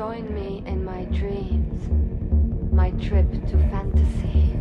Join me in my dreams, my trip to fantasy.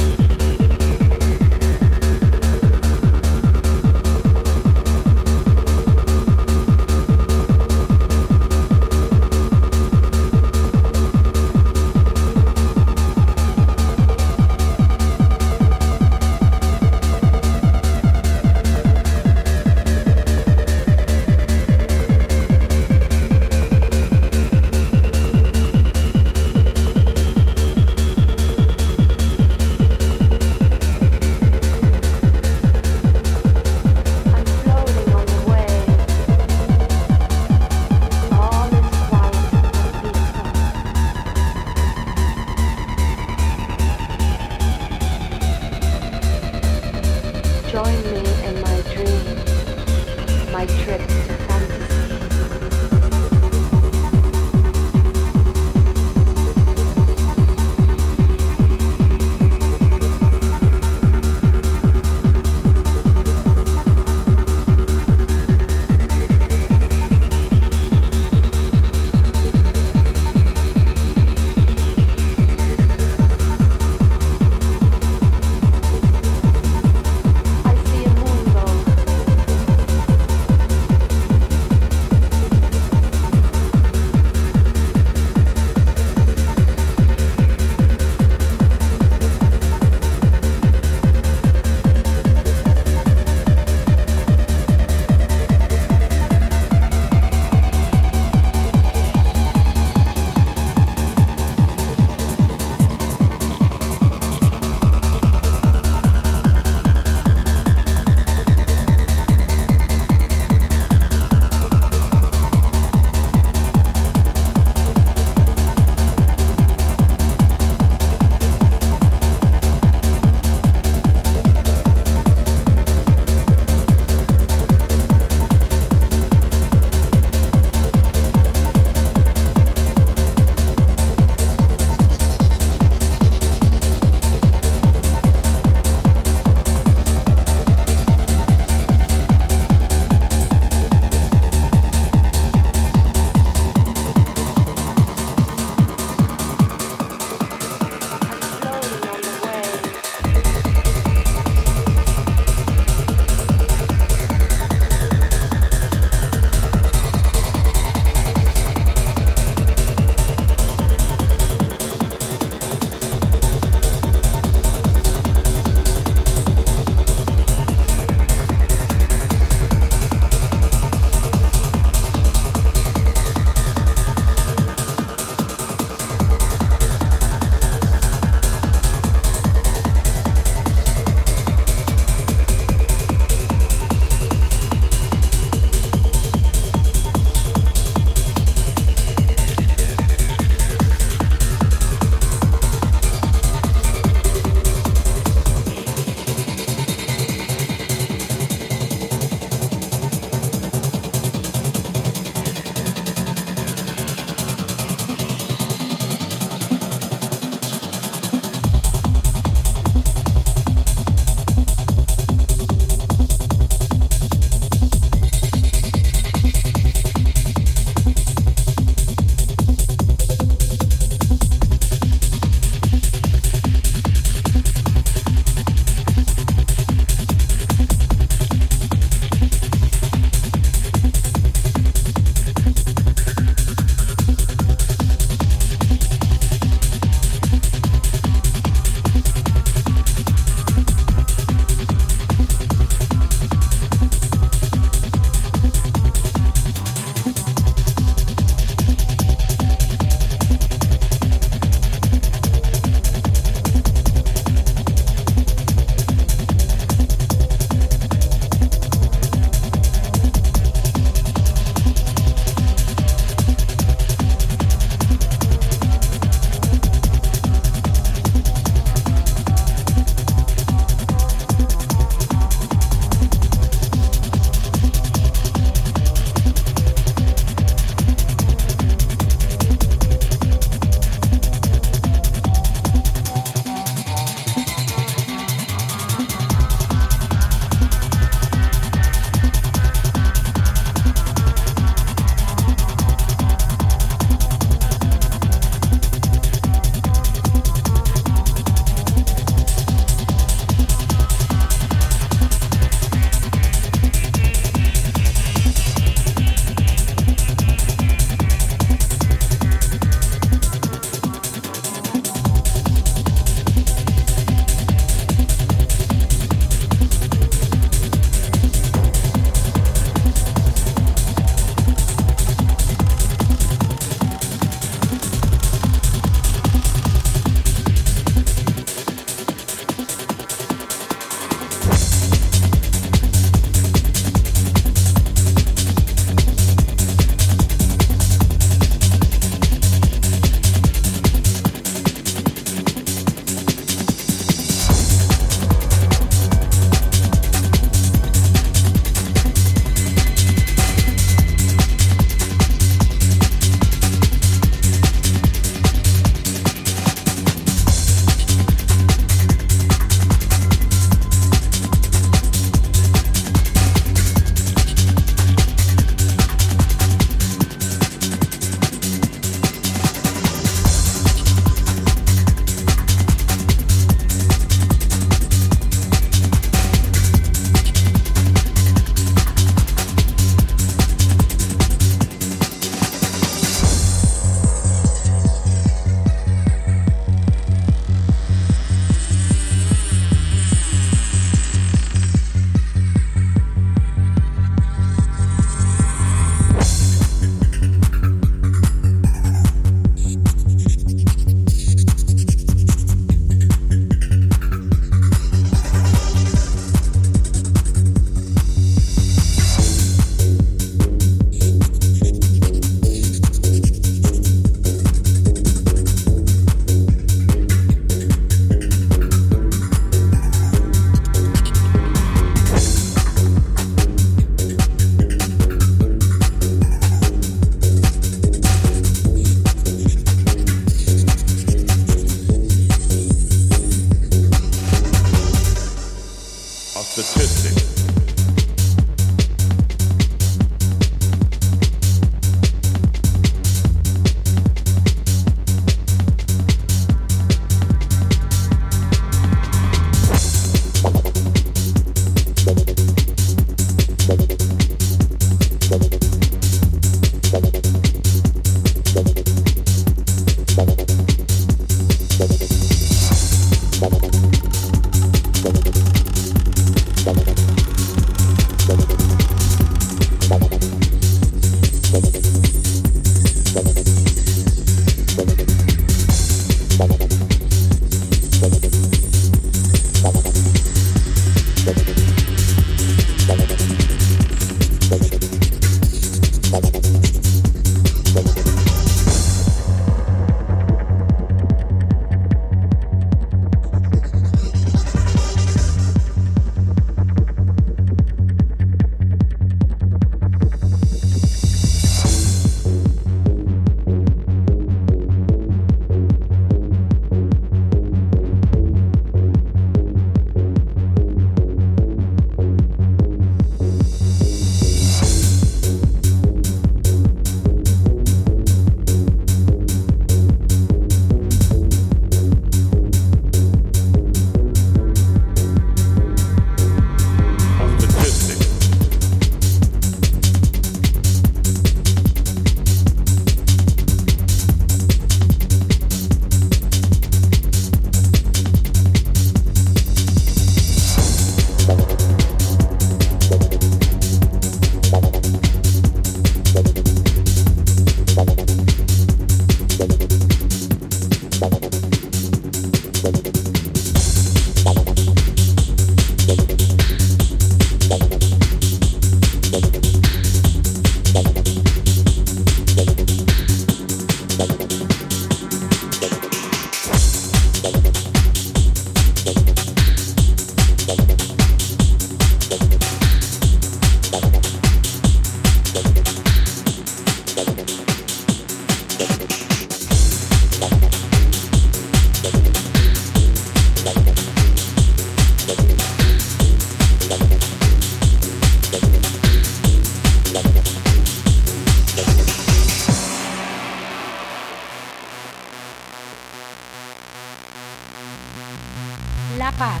Par,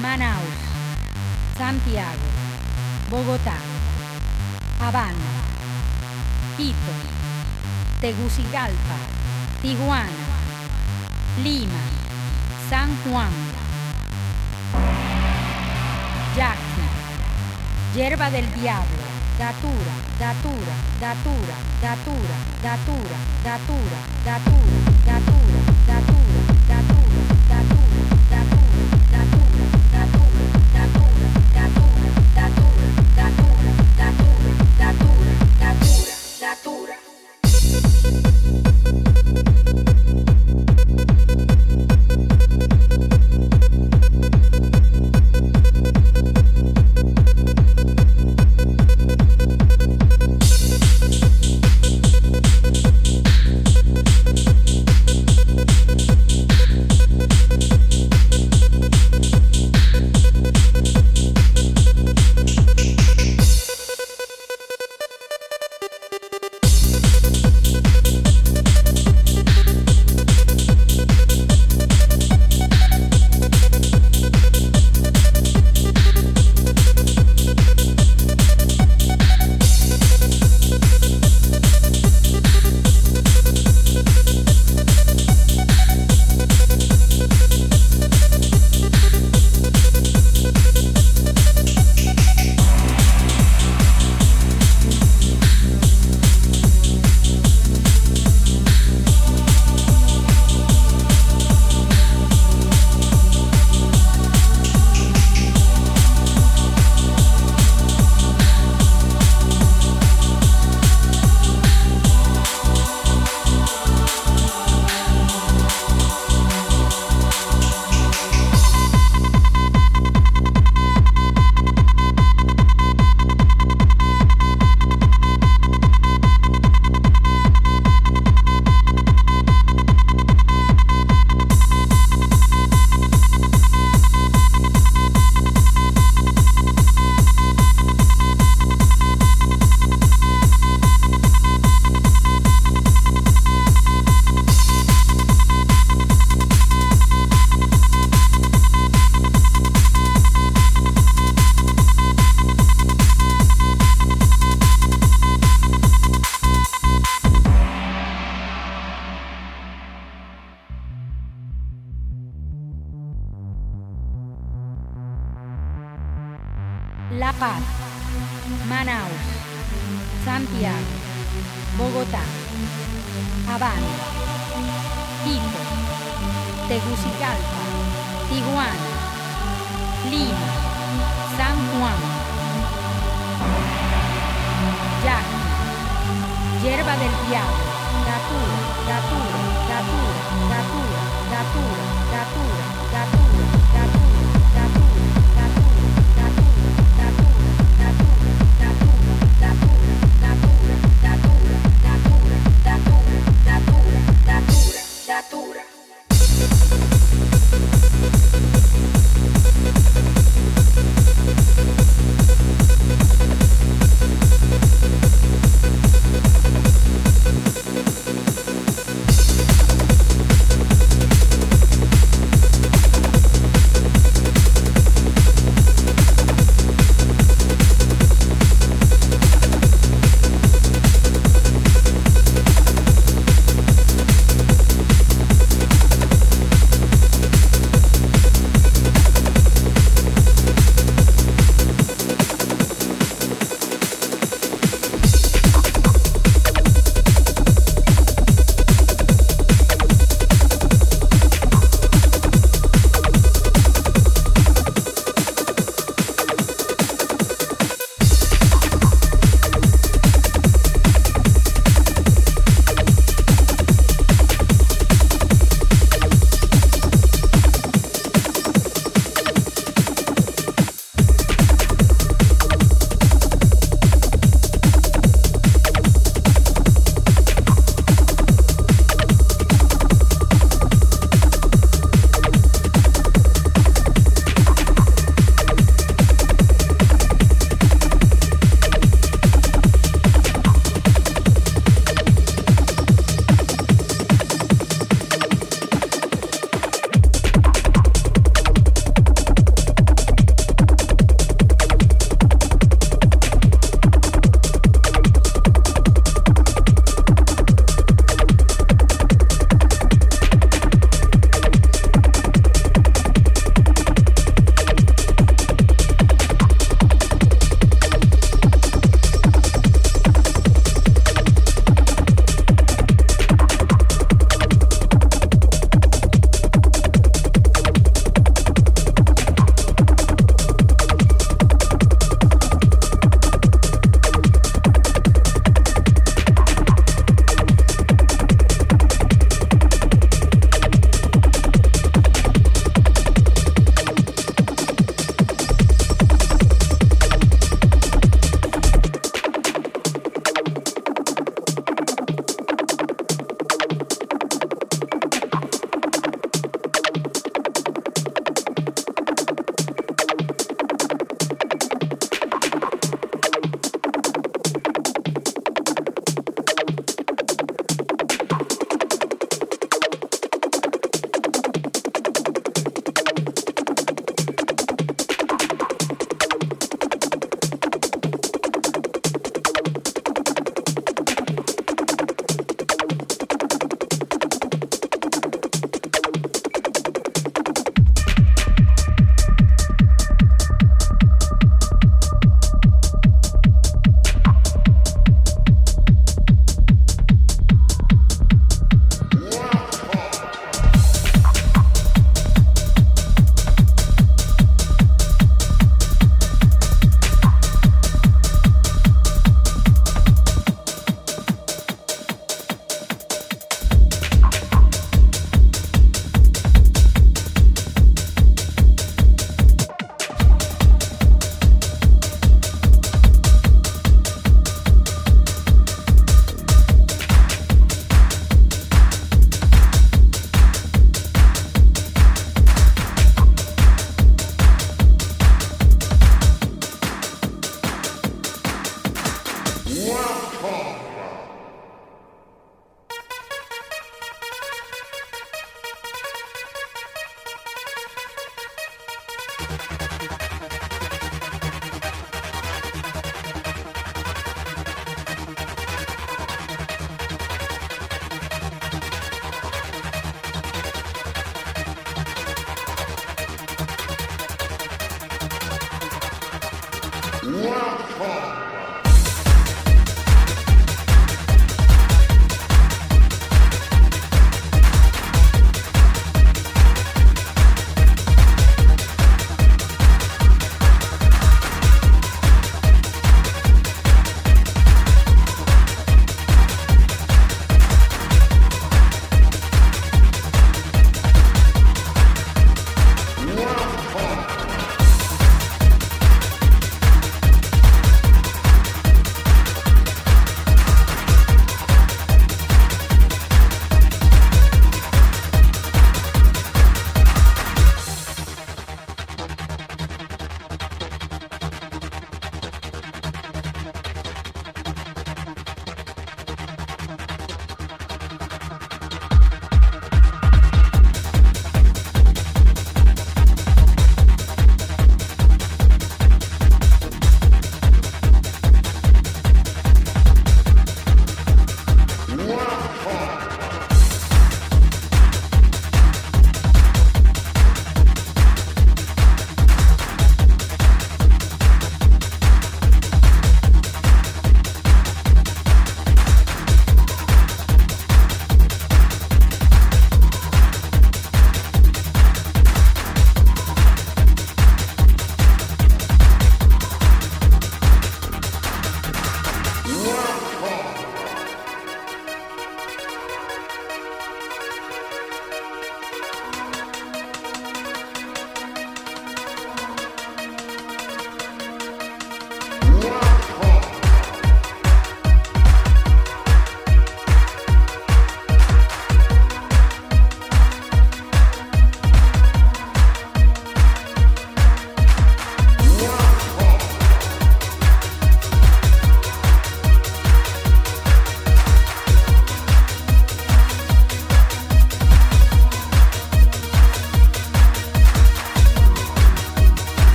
Manaus, Santiago, Bogotá, Habana, Quito, Tegucigalpa, Tijuana, Lima, San Juan, Yaqui, Hierba del Diablo, Datura, Datura, Datura, Datura, Datura, Datura, Datura, Datura.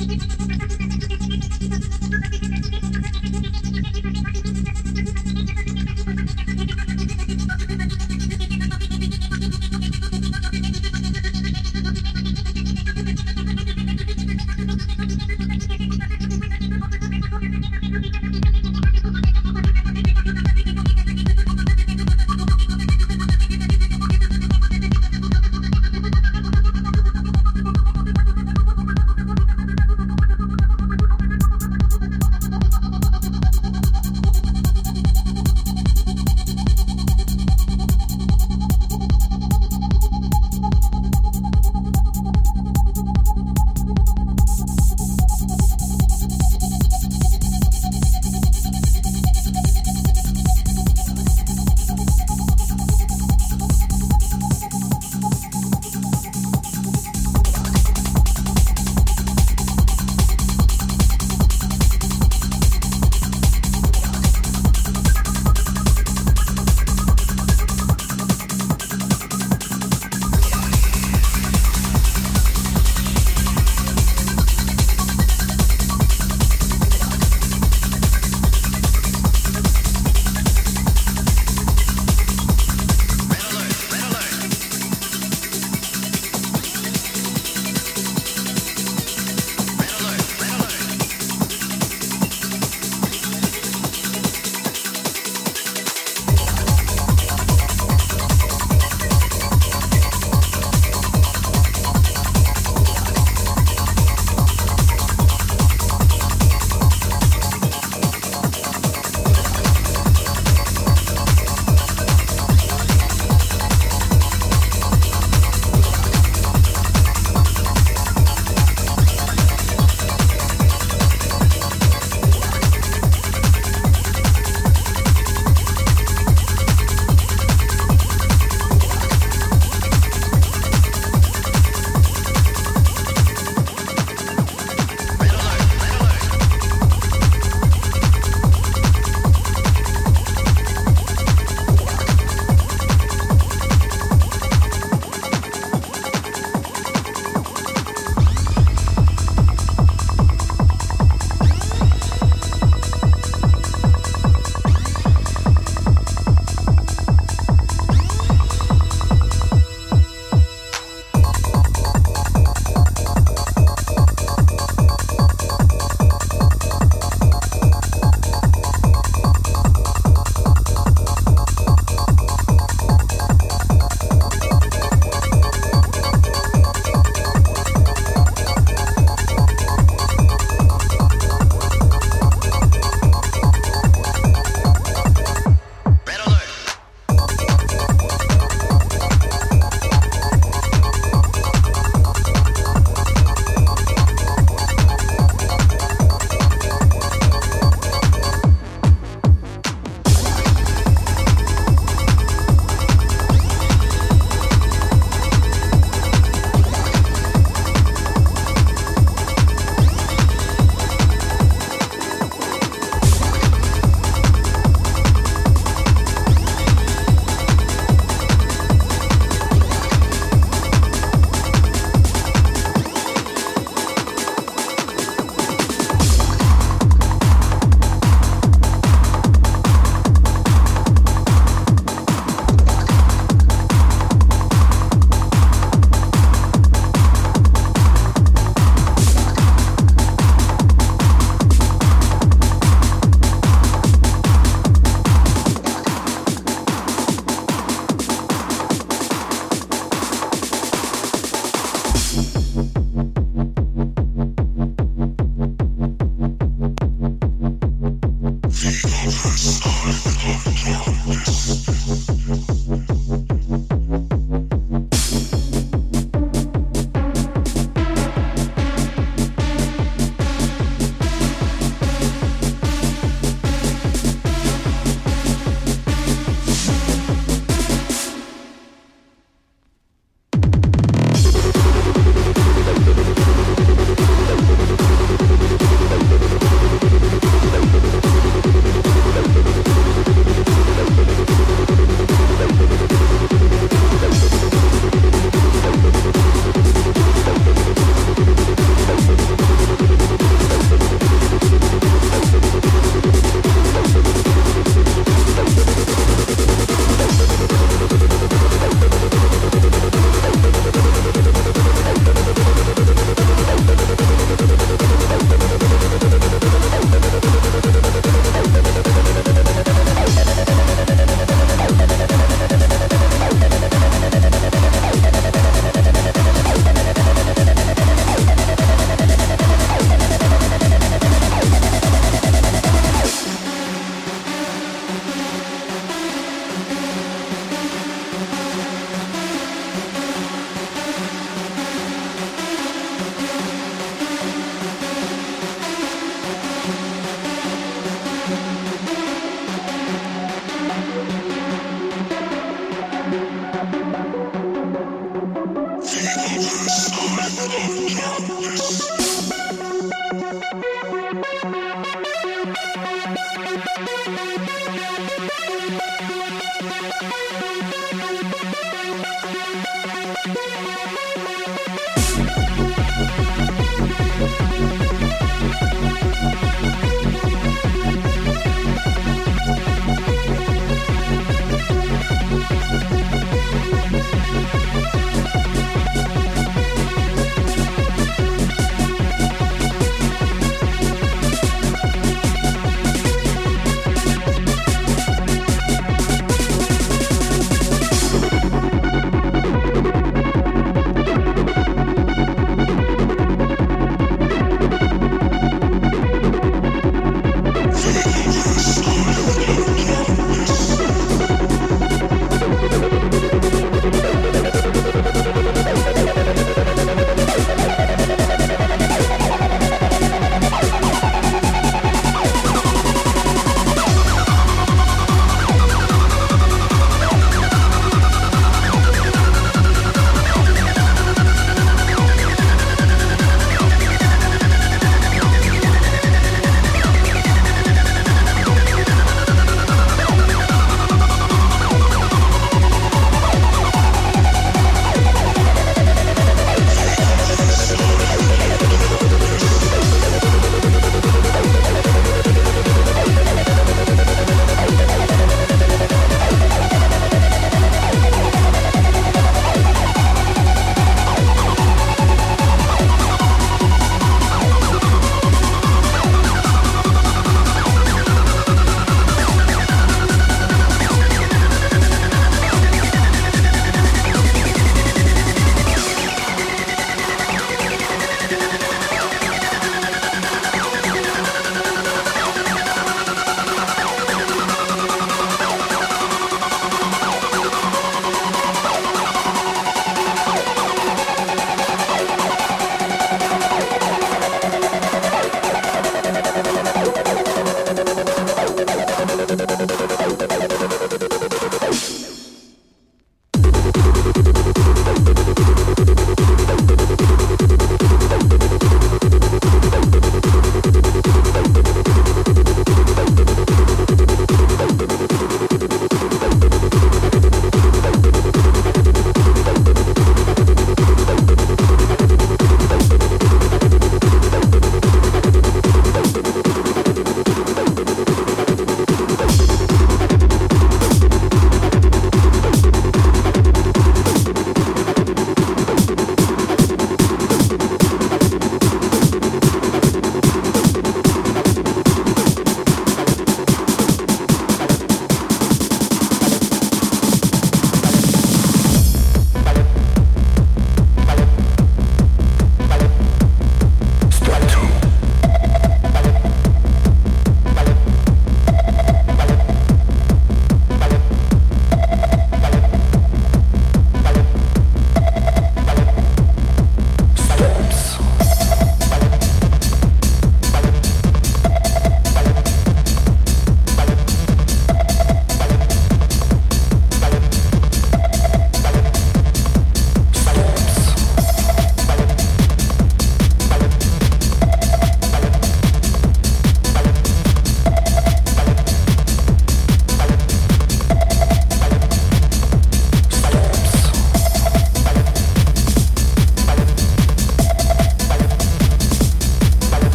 thank you